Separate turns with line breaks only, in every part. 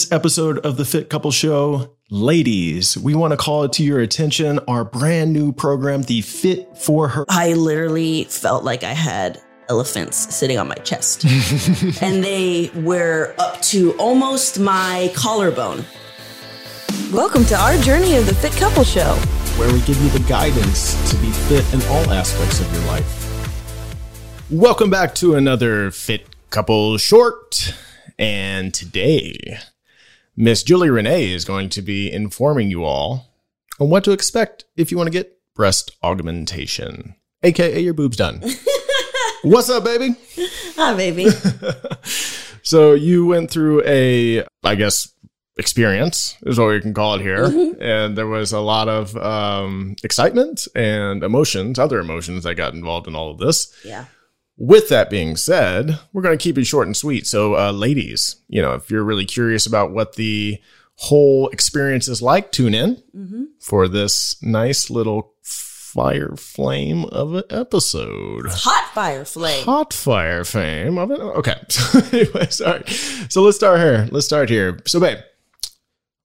This episode of the Fit Couple Show, ladies, we want to call it to your attention our brand new program, the Fit for Her.
I literally felt like I had elephants sitting on my chest, and they were up to almost my collarbone.
Welcome to our journey of the Fit Couple Show,
where we give you the guidance to be fit in all aspects of your life. Welcome back to another Fit Couple Short. And today, Miss Julia Rene is going to be informing you all on what to expect if you want to get breast augmentation, aka your boobs done. What's up, baby?
Hi, baby.
so you went through a, I guess, experience is what we can call it here, mm-hmm. and there was a lot of um, excitement and emotions, other emotions that got involved in all of this.
Yeah.
With that being said, we're going to keep it short and sweet. So, uh, ladies, you know, if you're really curious about what the whole experience is like, tune in mm-hmm. for this nice little fire flame of an episode.
Hot fire flame.
Hot fire flame of it. Okay. So anyway, sorry. So let's start here. Let's start here. So, babe,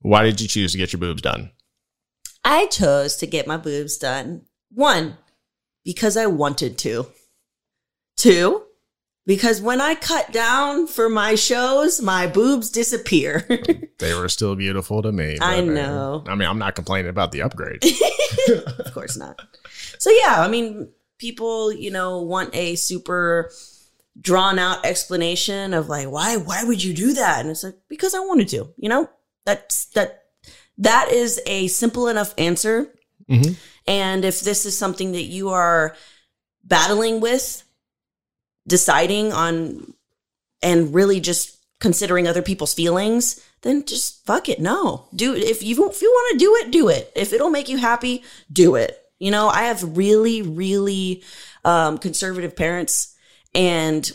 why did you choose to get your boobs done?
I chose to get my boobs done. One, because I wanted to. Two, because when I cut down for my shows, my boobs disappear.
they were still beautiful to me.
I know.
I mean, I'm not complaining about the upgrade.
of course not. So, yeah, I mean, people, you know, want a super drawn out explanation of like, why, why would you do that? And it's like, because I wanted to, you know, that's, that, that is a simple enough answer. Mm-hmm. And if this is something that you are battling with, deciding on and really just considering other people's feelings, then just fuck it. No, do if you if you want to do it, do it. If it'll make you happy, do it. You know, I have really, really um, conservative parents, and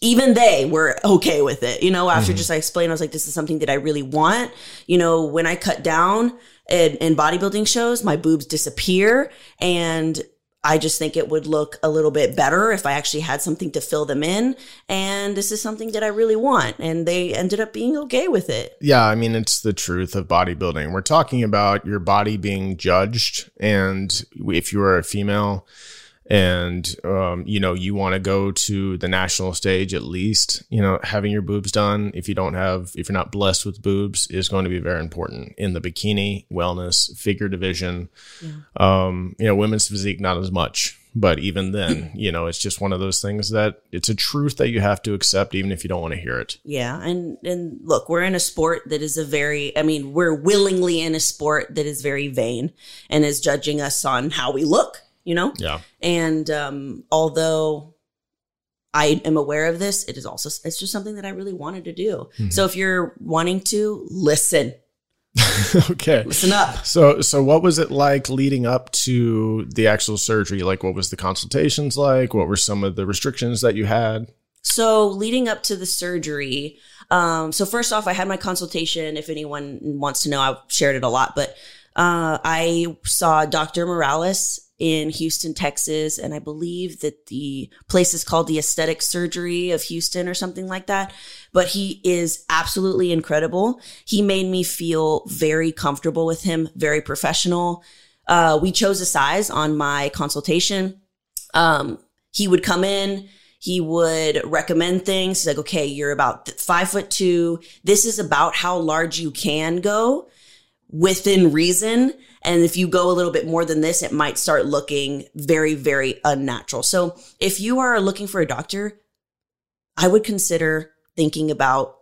even they were okay with it. You know, after mm-hmm. just I explained, I was like, this is something that I really want. You know, when I cut down in, in bodybuilding shows, my boobs disappear, and I just think it would look a little bit better if I actually had something to fill them in. And this is something that I really want. And they ended up being okay with it.
Yeah. I mean, it's the truth of bodybuilding. We're talking about your body being judged. And if you are a female, and um, you know you want to go to the national stage at least you know having your boobs done if you don't have if you're not blessed with boobs is going to be very important. In the bikini wellness figure division yeah. um, you know women's physique not as much. But even then you know it's just one of those things that it's a truth that you have to accept even if you don't want to hear it.
Yeah and and look we're in a sport that is a very i mean we're willingly in a sport that is very vain and is judging us on how we look you know?
Yeah.
And um, although I am aware of this, it is also, it's just something that I really wanted to do. Mm-hmm. So if you're wanting to listen,
okay.
Listen up.
So so what was it like leading up to the actual surgery? Like what was the consultations like? What were some of the restrictions that you had?
So leading up to the surgery, um, so first off, I had my consultation. If anyone wants to know, I've shared it a lot, but uh, I saw Dr. Morales in Houston, Texas. And I believe that the place is called the Aesthetic Surgery of Houston or something like that. But he is absolutely incredible. He made me feel very comfortable with him, very professional. Uh, we chose a size on my consultation. Um, he would come in, he would recommend things He's like, okay, you're about five foot two. This is about how large you can go within reason. And if you go a little bit more than this, it might start looking very, very unnatural. So if you are looking for a doctor, I would consider thinking about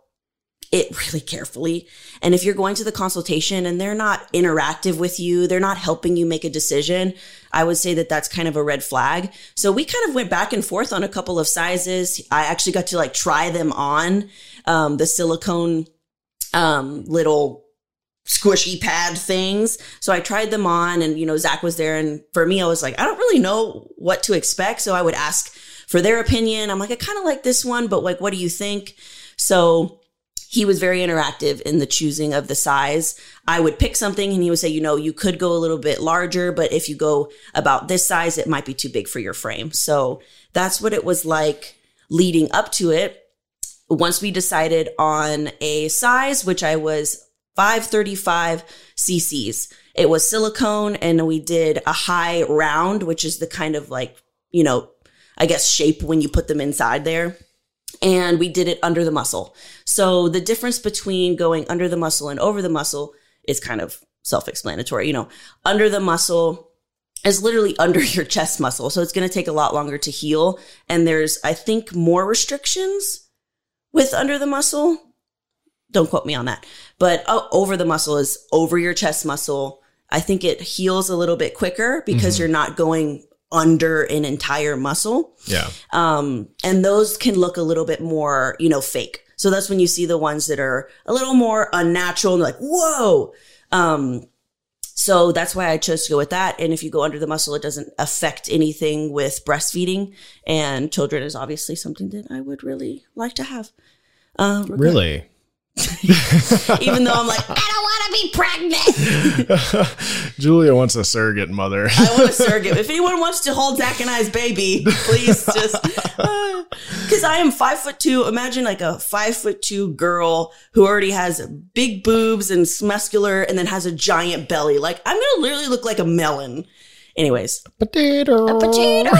it really carefully. And if you're going to the consultation and they're not interactive with you, they're not helping you make a decision, I would say that that's kind of a red flag. So we kind of went back and forth on a couple of sizes. I actually got to like try them on, um, the silicone, um, little squishy pad things. So I tried them on and, you know, Zack was there. And for me, I was like, I don't really know what to expect. So I would ask for their opinion. I'm like, I kind of like this one, but like, what do you think? So he was very interactive in the choosing of the size. I would pick something and he would say, you know, you could go a little bit larger, but if you go about this size, it might be too big for your frame. So that's what it was like leading up to it once we decided on a size, which I was 535 cc's, it was silicone and we did a high round, which is the kind of like, you know, I guess shape when you put them inside there. And we did it under the muscle. So the difference between going under the muscle and over the muscle is kind of self explanatory. You know, under the muscle is literally under your chest muscle. So it's going to take a lot longer to heal. And there's, I think, more restrictions with under the muscle. Don't quote me on that. But oh, over the muscle is over your chest muscle. I think it heals a little bit quicker because mm-hmm. you're not going under an entire muscle.
Yeah.
Um, and those can look a little bit more, you know, fake. So that's when you see the ones that are a little more unnatural and like, whoa. Um, so that's why I chose to go with that. And if you go under the muscle, it doesn't affect anything with breastfeeding. And children is obviously something that I would really like to have.
Um, really?
Even though I'm like, I don't want to be
pregnant. Julia wants a surrogate mother.
I want a surrogate. If anyone wants to hold Zack and I's baby, please just because uh, I am five foot two. Imagine like a five foot two girl who already has big boobs and muscular, and then has a giant belly. Like I'm gonna literally look like a melon. Anyways,
potato.
A potato.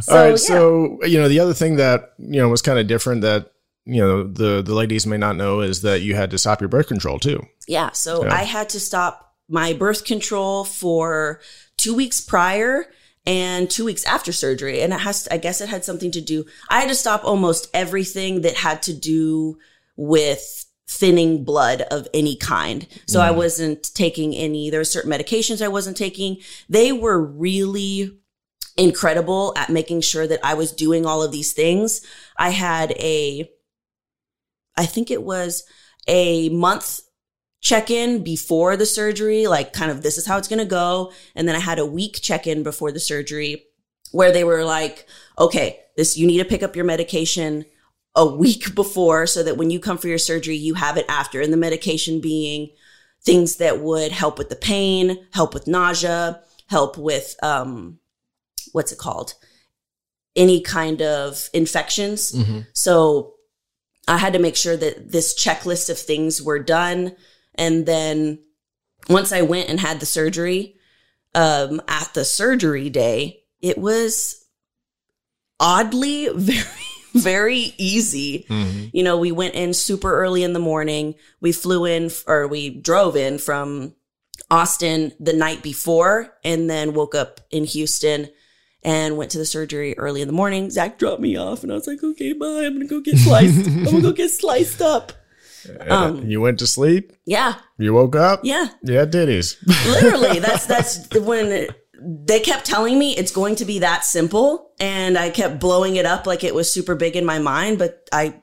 so, All right. Yeah. So, you know, the other thing that, you know, was kind of different that you know the the ladies may not know is that you had to stop your birth control too.
Yeah, so yeah. I had to stop my birth control for 2 weeks prior and 2 weeks after surgery and it has I guess it had something to do I had to stop almost everything that had to do with thinning blood of any kind. So mm. I wasn't taking any there were certain medications I wasn't taking. They were really incredible at making sure that I was doing all of these things. I had a I think it was a month check in before the surgery, like kind of this is how it's going to go. And then I had a week check in before the surgery where they were like, okay, this, you need to pick up your medication a week before so that when you come for your surgery, you have it after. And the medication being things that would help with the pain, help with nausea, help with, um, what's it called? Any kind of infections. Mm-hmm. So I had to make sure that this checklist of things were done. And then once I went and had the surgery, um, at the surgery day, it was oddly very, very easy. Mm-hmm. You know, we went in super early in the morning. We flew in or we drove in from Austin the night before and then woke up in Houston and went to the surgery early in the morning. Zack dropped me off, and I was like, "Okay, bye. I'm gonna go get sliced. I'm gonna go get sliced up."
Um, you went to sleep.
Yeah.
You woke up.
Yeah.
Yeah, titties.
Literally, that's that's when they kept telling me it's going to be that simple, and I kept blowing it up like it was super big in my mind. But I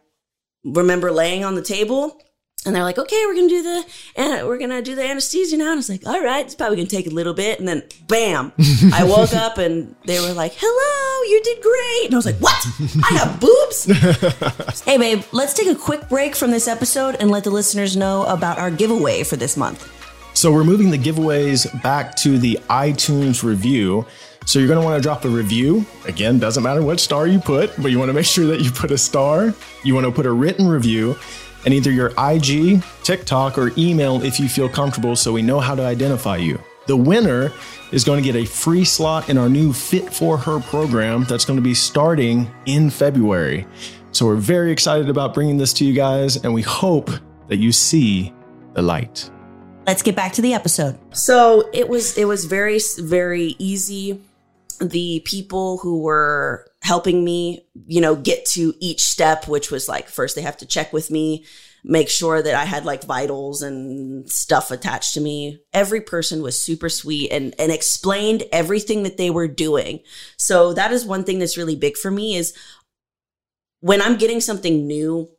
remember laying on the table and they're like, okay, we're gonna do the and we're gonna do the anesthesia now. And I was like, all right, it's probably gonna take a little bit. And then bam, I woke up and they were like, hello, you did great. And I was like, what? I have boobs. hey babe, let's take a quick break from this episode and let the listeners know about our giveaway for this month.
So we're moving the giveaways back to the iTunes review. So you're going to want to drop a review. Again, doesn't matter what star you put, but you want to make sure that you put a star. You want to put a written review and either your IG, TikTok, or email if you feel comfortable so we know how to identify you. The winner is going to get a free slot in our new Fit for Her program that's going to be starting in February. So we're very excited about bringing this to you guys, and we hope that you see the light.
Let's get back to the episode. So it was it was very very easy. The people who were helping me, you know, get to each step, which was like first they have to check with me, make sure that I had like vitals and stuff attached to me. Every person was super sweet and, and explained everything that they were doing. So that is one thing that's really big for me is when I'm getting something new,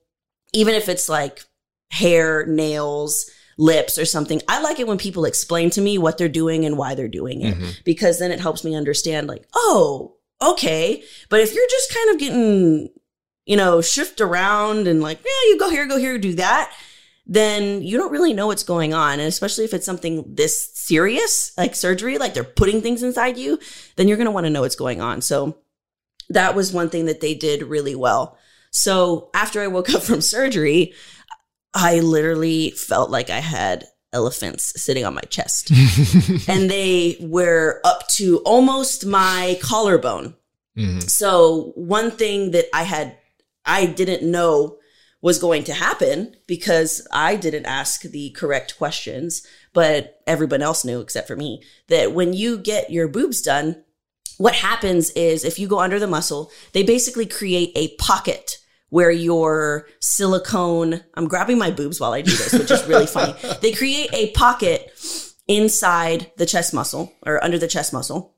even if it's like hair, nails, lips or something. I like it when people explain to me what they're doing and why they're doing it mm-hmm. because then it helps me understand like, oh, okay. But if you're just kind of getting, you know, shift around and like, yeah, you go here, go here, do that, then you don't really know what's going on. And especially if it's something this serious, like surgery, like they're putting things inside you, then you're going to want to know what's going on. So that was one thing that they did really well. So after I woke up from surgery, I literally felt like I had elephants sitting on my chest. and they were up to almost my collarbone.
Mhm.
So one thing that I had I didn't know was going to happen because I didn't ask the correct questions, but everyone else knew except for me that when you get your boobs done, what happens is if you go under the muscle, they basically create a pocket where your silicone, I'm grabbing my boobs while I do this, which is really funny. They create a pocket inside the chest muscle or under the chest muscle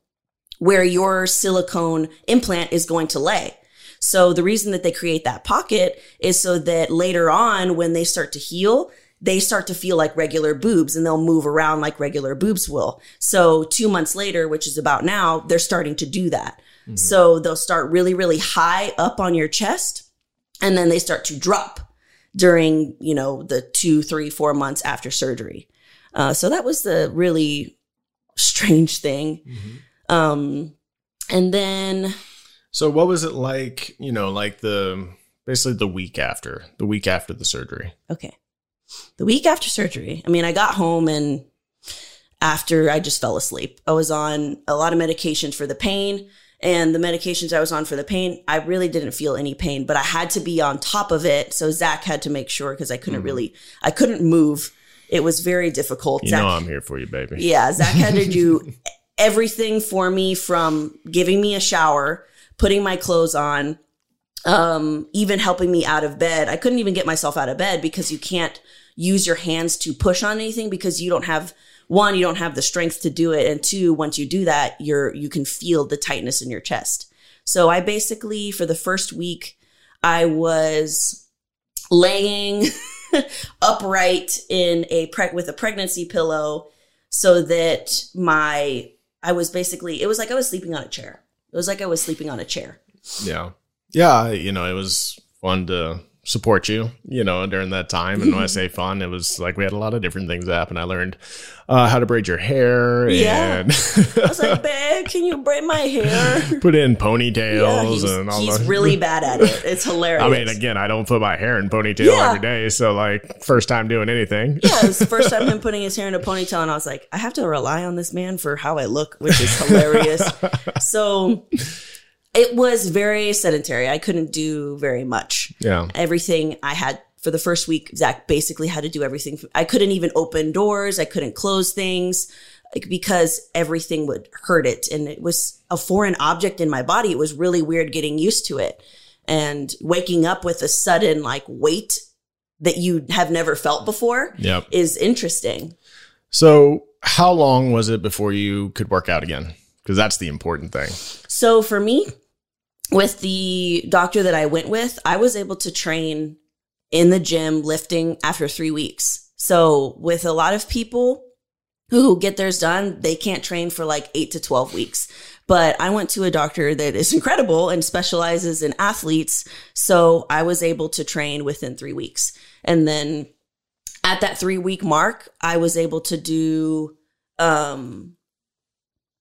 where your silicone implant is going to lay. So the reason that they create that pocket is so that later on, when they start to heal, they start to feel like regular boobs and they'll move around like regular boobs will. So two months later, which is about now, they're starting to do that. Mm-hmm. So they'll start really, really high up on your chest and then they start to drop during, you know, the two, three, four months after surgery. Uh, so that was the really strange thing. Um, and then
So what was it like, you know, like the basically the week after, the week after the surgery?
Okay. The week after surgery, I mean, I got home and after I just fell asleep. I was on a lot of medications for the pain. And the medications I was on for the pain, I really didn't feel any pain, but I had to be on top of it. So Zack had to make sure because I couldn't really, I couldn't move. It was very difficult.
You
Zack,
know I'm here for you, baby.
yeah, Zack had to do everything for me from giving me a shower, putting my clothes on, um, even helping me out of bed. I couldn't even get myself out of bed because you can't use your hands to push on anything because you don't have one, you don't have the strength to do it, and two, once you do that, you're you can feel the tightness in your chest. So I basically for the first week I was laying upright in a preg with a pregnancy pillow so that my I was basically it was like I was sleeping on a chair. It was like I was sleeping on a chair.
Yeah. Yeah, you know, it was fun to support you, you know, during that time. And when I say fun, it was like we had a lot of different things happen. I learned uh, how to braid your hair
Yeah.
and
I was like, "Babe, can you braid my hair?"
put in
Yeah,
ponytails
he's,
and all
he's really bad at it. It's hilarious.
I mean, again, I don't put my hair in ponytail
Yeah.
every day. So, like, first time doing anything.
yeah, it was the first time him putting his hair in a ponytail, and I was like, I have to rely on this man for how I look, which is hilarious. so it was very sedentary. I couldn't do very much.
Yeah.
everything I had for the first week, Zack basically had to do everything. I couldn't even open doors. I couldn't close things like, because everything would hurt it. And it was a foreign object in my body. It was really weird getting used to it and waking up with a sudden like weight that you have never felt before
Yep.
is interesting.
So, how long was it before you could work out again? Because that's the important thing.
So for me, with the doctor that I went with, I was able to train in the gym lifting after three weeks. So with a lot of people who get theirs done, they can't train for like eight to 12 weeks. But I went to a doctor that is incredible and specializes in athletes. So I was able to train within three weeks. And then at that three week mark, I was able to do, um,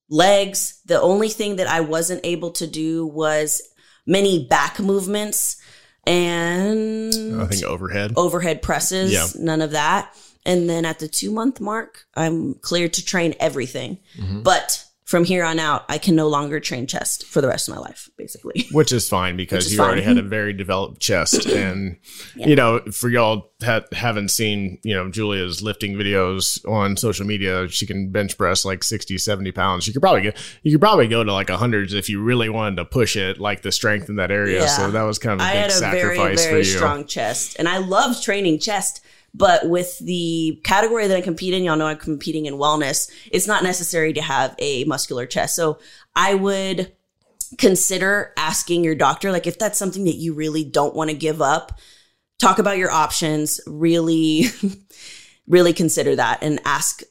legs. The only thing that I wasn't able to do was many back movements and
I think overhead.
overhead presses,
Yeah.
none of that. And then at the two month mark, I'm cleared to train everything.
Mm-hmm.
But from here on out, I can no longer train chest for the rest of my life, basically.
Which is fine because
is
you already had a very developed chest. And,
Yeah.
you know, for y'all that haven't seen, you know, Julia's lifting videos on social media, she can bench press like 60, 70 pounds. You could probably get, you could probably go to like a hundreds if you really wanted to push it, like the strength in that area.
Yeah.
So that was kind of a
I
big
had a very,
sacrifice
very
for you.
strong chest. And I love training chest. But with the category that I compete in, y'all know I'm competing in wellness. It's not necessary to have a muscular chest. So I would consider asking your doctor, like if that's something that you really don't want to give up, talk about your options, really, really consider that and ask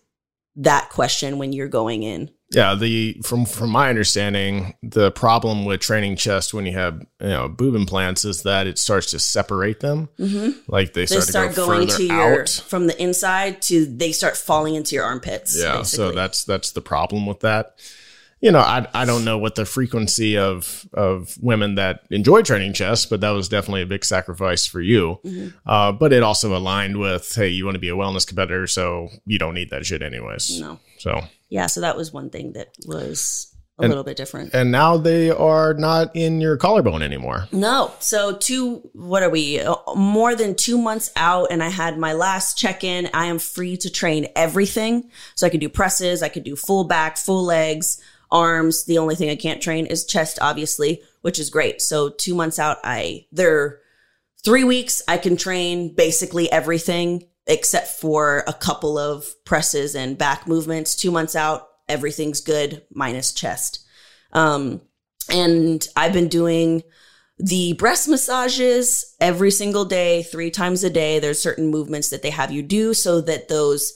that question when you're going in.
Yeah, the from from my understanding, the problem with training chest when you have you know boob implants is that it starts to separate them.
Mm-hmm.
Like they
They
start,
start
to go
going to your
out.
from the inside to they start falling into your armpits.
Yeah, so that's that's the problem with that. You know, I I don't know what the frequency of of women that enjoy training chest, but that was definitely a big sacrifice for you.
Mm-hmm.
Uh, but it also aligned with, hey, you want to be a wellness competitor, so you don't need that shit anyways.
No.
So
Yeah, so that was one thing that was a
And-
little bit different.
and now they are not in your collarbone anymore.
No. So two what are we? Uh, More than 2 months out and I had my last check-in. I am free to train everything. So I could do presses, I could do full back, full legs, arms. The only thing I can't train is chest obviously, which is great. So 2 months out I they're 3 weeks I can train basically everything except for a couple of presses and back movements. 2 months out everything's good minus chest. Um and I've been doing the breast massages every single day, three times a day. There's certain movements that they have you do so that those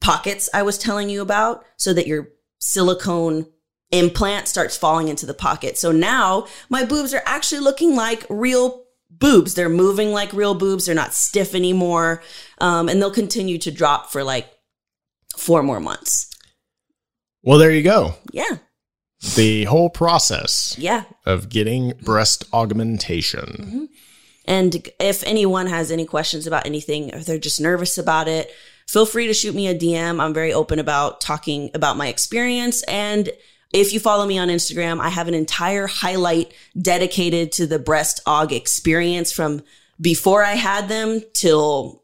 pockets I was telling you about, so that your silicone implant starts falling into the pocket. So now my boobs are actually looking like real boobs. They're moving like real boobs. They're not stiff anymore. Um, and they'll continue to drop for like four more months.
Well, there you go.
Yeah.
The whole process
Yeah.
of getting breast augmentation.
And if anyone has any questions about anything or they're just nervous about it, feel free to shoot me a DM. I'm very open about talking about my experience. And if you follow me on Instagram, I have an entire highlight dedicated to the breast aug experience from before I had them till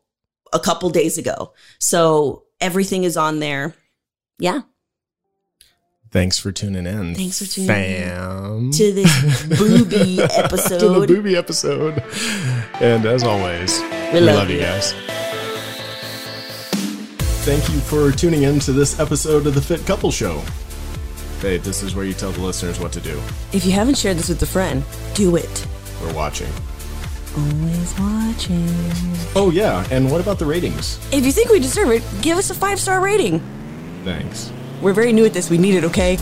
a couple days ago. So everything is on there. Yeah.
Thanks for tuning in.
Thanks for tuning in. To this booby episode.
to the booby episode. And as always, we,
love
love, you
you.
guys. Thank you for tuning in to this episode of the Fit Couple Show. Hey, this is where you tell the listeners what to do.
If you haven't shared this with a friend, do it.
We're watching.
Always watching.
Oh, yeah. And what about the ratings?
If you think we deserve it, give us a five star rating.
Thanks.
We're very new at this. We need it, okay?